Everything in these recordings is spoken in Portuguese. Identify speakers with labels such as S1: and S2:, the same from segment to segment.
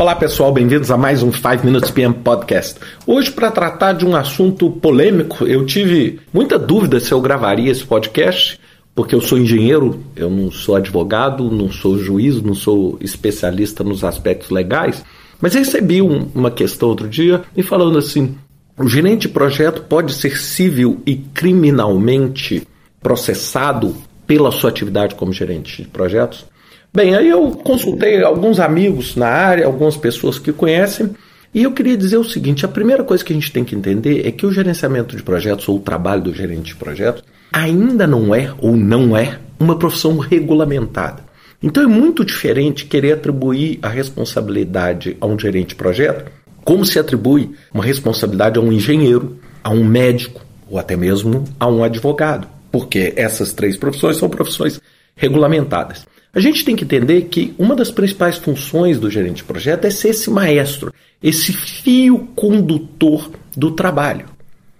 S1: Olá pessoal, bem-vindos a mais um 5 Minutes PM Podcast. Hoje, para tratar de um assunto polêmico, eu tive muita dúvida se eu gravaria esse podcast, porque eu sou engenheiro, eu não sou advogado, não sou juiz, não sou especialista nos aspectos legais, mas recebi um, uma questão outro dia me falando assim: o gerente de projeto pode ser civil e criminalmente processado pela sua atividade como gerente de projetos? Bem, aí eu consultei alguns amigos na área, algumas pessoas que conhecem, e eu queria dizer o seguinte: a primeira coisa que a gente tem que entender é que o gerenciamento de projetos ou o trabalho do gerente de projetos ainda não é ou não é uma profissão regulamentada. Então é muito diferente querer atribuir a responsabilidade a um gerente de projeto como se atribui uma responsabilidade a um engenheiro, a um médico ou até mesmo a um advogado, porque essas três profissões são profissões regulamentadas. A gente tem que entender que uma das principais funções do gerente de projeto é ser esse maestro, esse fio condutor do trabalho.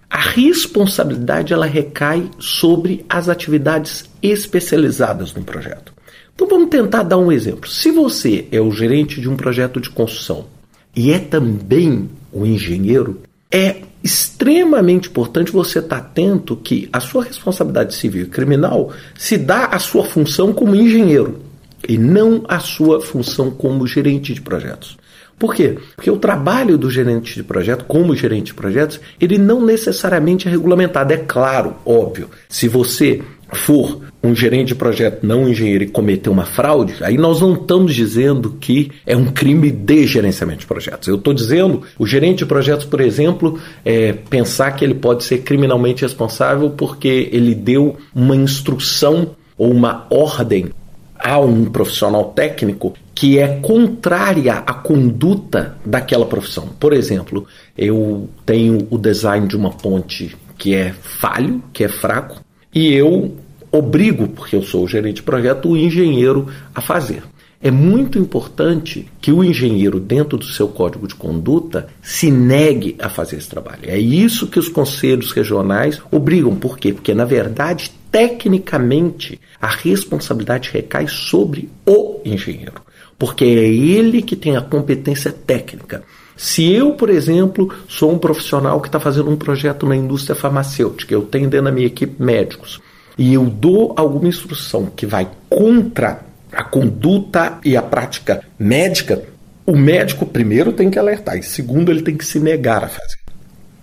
S1: A responsabilidade ela recai sobre as atividades especializadas no projeto. Então vamos tentar dar um exemplo. Se você é o gerente de um projeto de construção e é também o engenheiro, é extremamente importante você estar atento que a sua responsabilidade civil e criminal se dá à sua função como engenheiro e não à sua função como gerente de projetos. Por quê? Porque o trabalho do gerente de projeto, como gerente de projetos, ele não necessariamente é regulamentado. É claro, óbvio. Se você for um gerente de projeto não um engenheiro e cometer uma fraude, aí nós não estamos dizendo que é um crime de gerenciamento de projetos. Eu estou dizendo, o gerente de projetos, por exemplo, é, pensar que ele pode ser criminalmente responsável porque ele deu uma instrução ou uma ordem a um profissional técnico que é contrária à conduta daquela profissão. Por exemplo, eu tenho o design de uma ponte que é falho, que é fraco, e eu obrigo, porque eu sou o gerente de projeto, o engenheiro a fazer. É muito importante que o engenheiro, dentro do seu código de conduta, se negue a fazer esse trabalho. É isso que os conselhos regionais obrigam. Por quê? Porque, na verdade, tecnicamente, a responsabilidade recai sobre o engenheiro. Porque é ele que tem a competência técnica. Se eu, por exemplo, sou um profissional que está fazendo um projeto na indústria farmacêutica, eu tenho dentro da minha equipe médicos, e eu dou alguma instrução que vai contra a conduta e a prática médica, o médico primeiro tem que alertar e segundo ele tem que se negar a fazer.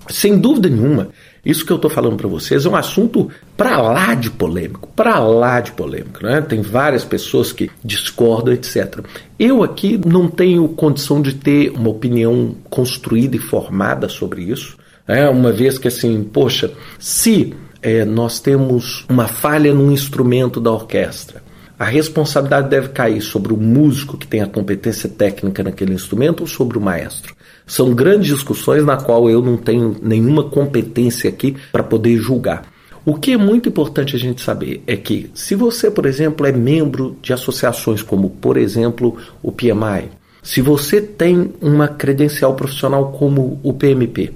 S1: Sem dúvida nenhuma, isso que eu estou falando para vocês é um assunto para lá de polêmico, para lá de polêmico. Né? Tem várias pessoas que discordam, etc. Eu aqui não tenho condição de ter uma opinião construída e formada sobre isso, né? uma vez que assim, poxa, se é, nós temos uma falha num instrumento da orquestra, a responsabilidade deve cair sobre o músico que tem a competência técnica naquele instrumento ou sobre o maestro. São grandes discussões na qual eu não tenho nenhuma competência aqui para poder julgar. O que é muito importante a gente saber é que, se você, por exemplo, é membro de associações como, por exemplo, o PMI, se você tem uma credencial profissional como o PMP,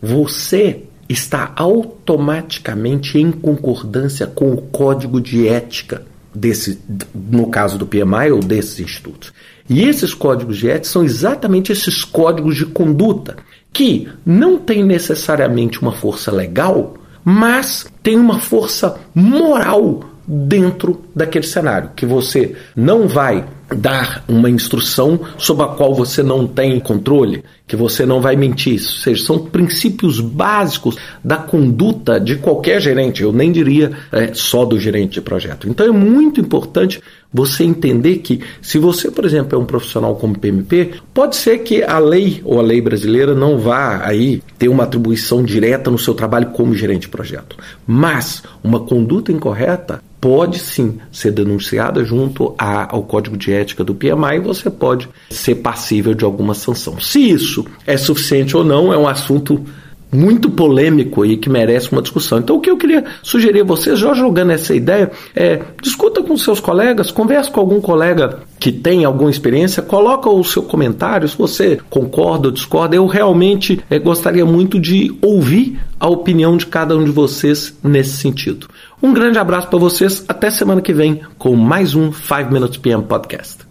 S1: você está automaticamente em concordância com o código de ética desse, no caso do PMI ou desses institutos. E esses códigos de ética são exatamente esses códigos de conduta que não têm necessariamente uma força legal, mas tem uma força moral dentro daquele cenário, que você não vai dar uma instrução sobre a qual você não tem controle, que você não vai mentir. Ou seja, são princípios básicos da conduta de qualquer gerente, eu nem diria é, só do gerente de projeto. Então é muito importante você entender que, se você, por exemplo, é um profissional como PMP, pode ser que a lei ou a lei brasileira não vá aí ter uma atribuição direta no seu trabalho como gerente de projeto. Mas uma conduta incorreta pode sim ser denunciada junto ao Código de Ética do PMI e você pode ser passível de alguma sanção. Se isso é suficiente ou não é um assunto muito polêmico e que merece uma discussão. Então, o que eu queria sugerir a vocês, já jogando essa ideia, é discuta com seus colegas, converse com algum colega que tem alguma experiência, coloca o seu comentário, se você concorda ou discorda. Eu realmente é, gostaria muito de ouvir a opinião de cada um de vocês nesse sentido. Um grande abraço para vocês, até semana que vem com mais um 5 Minutes PM Podcast.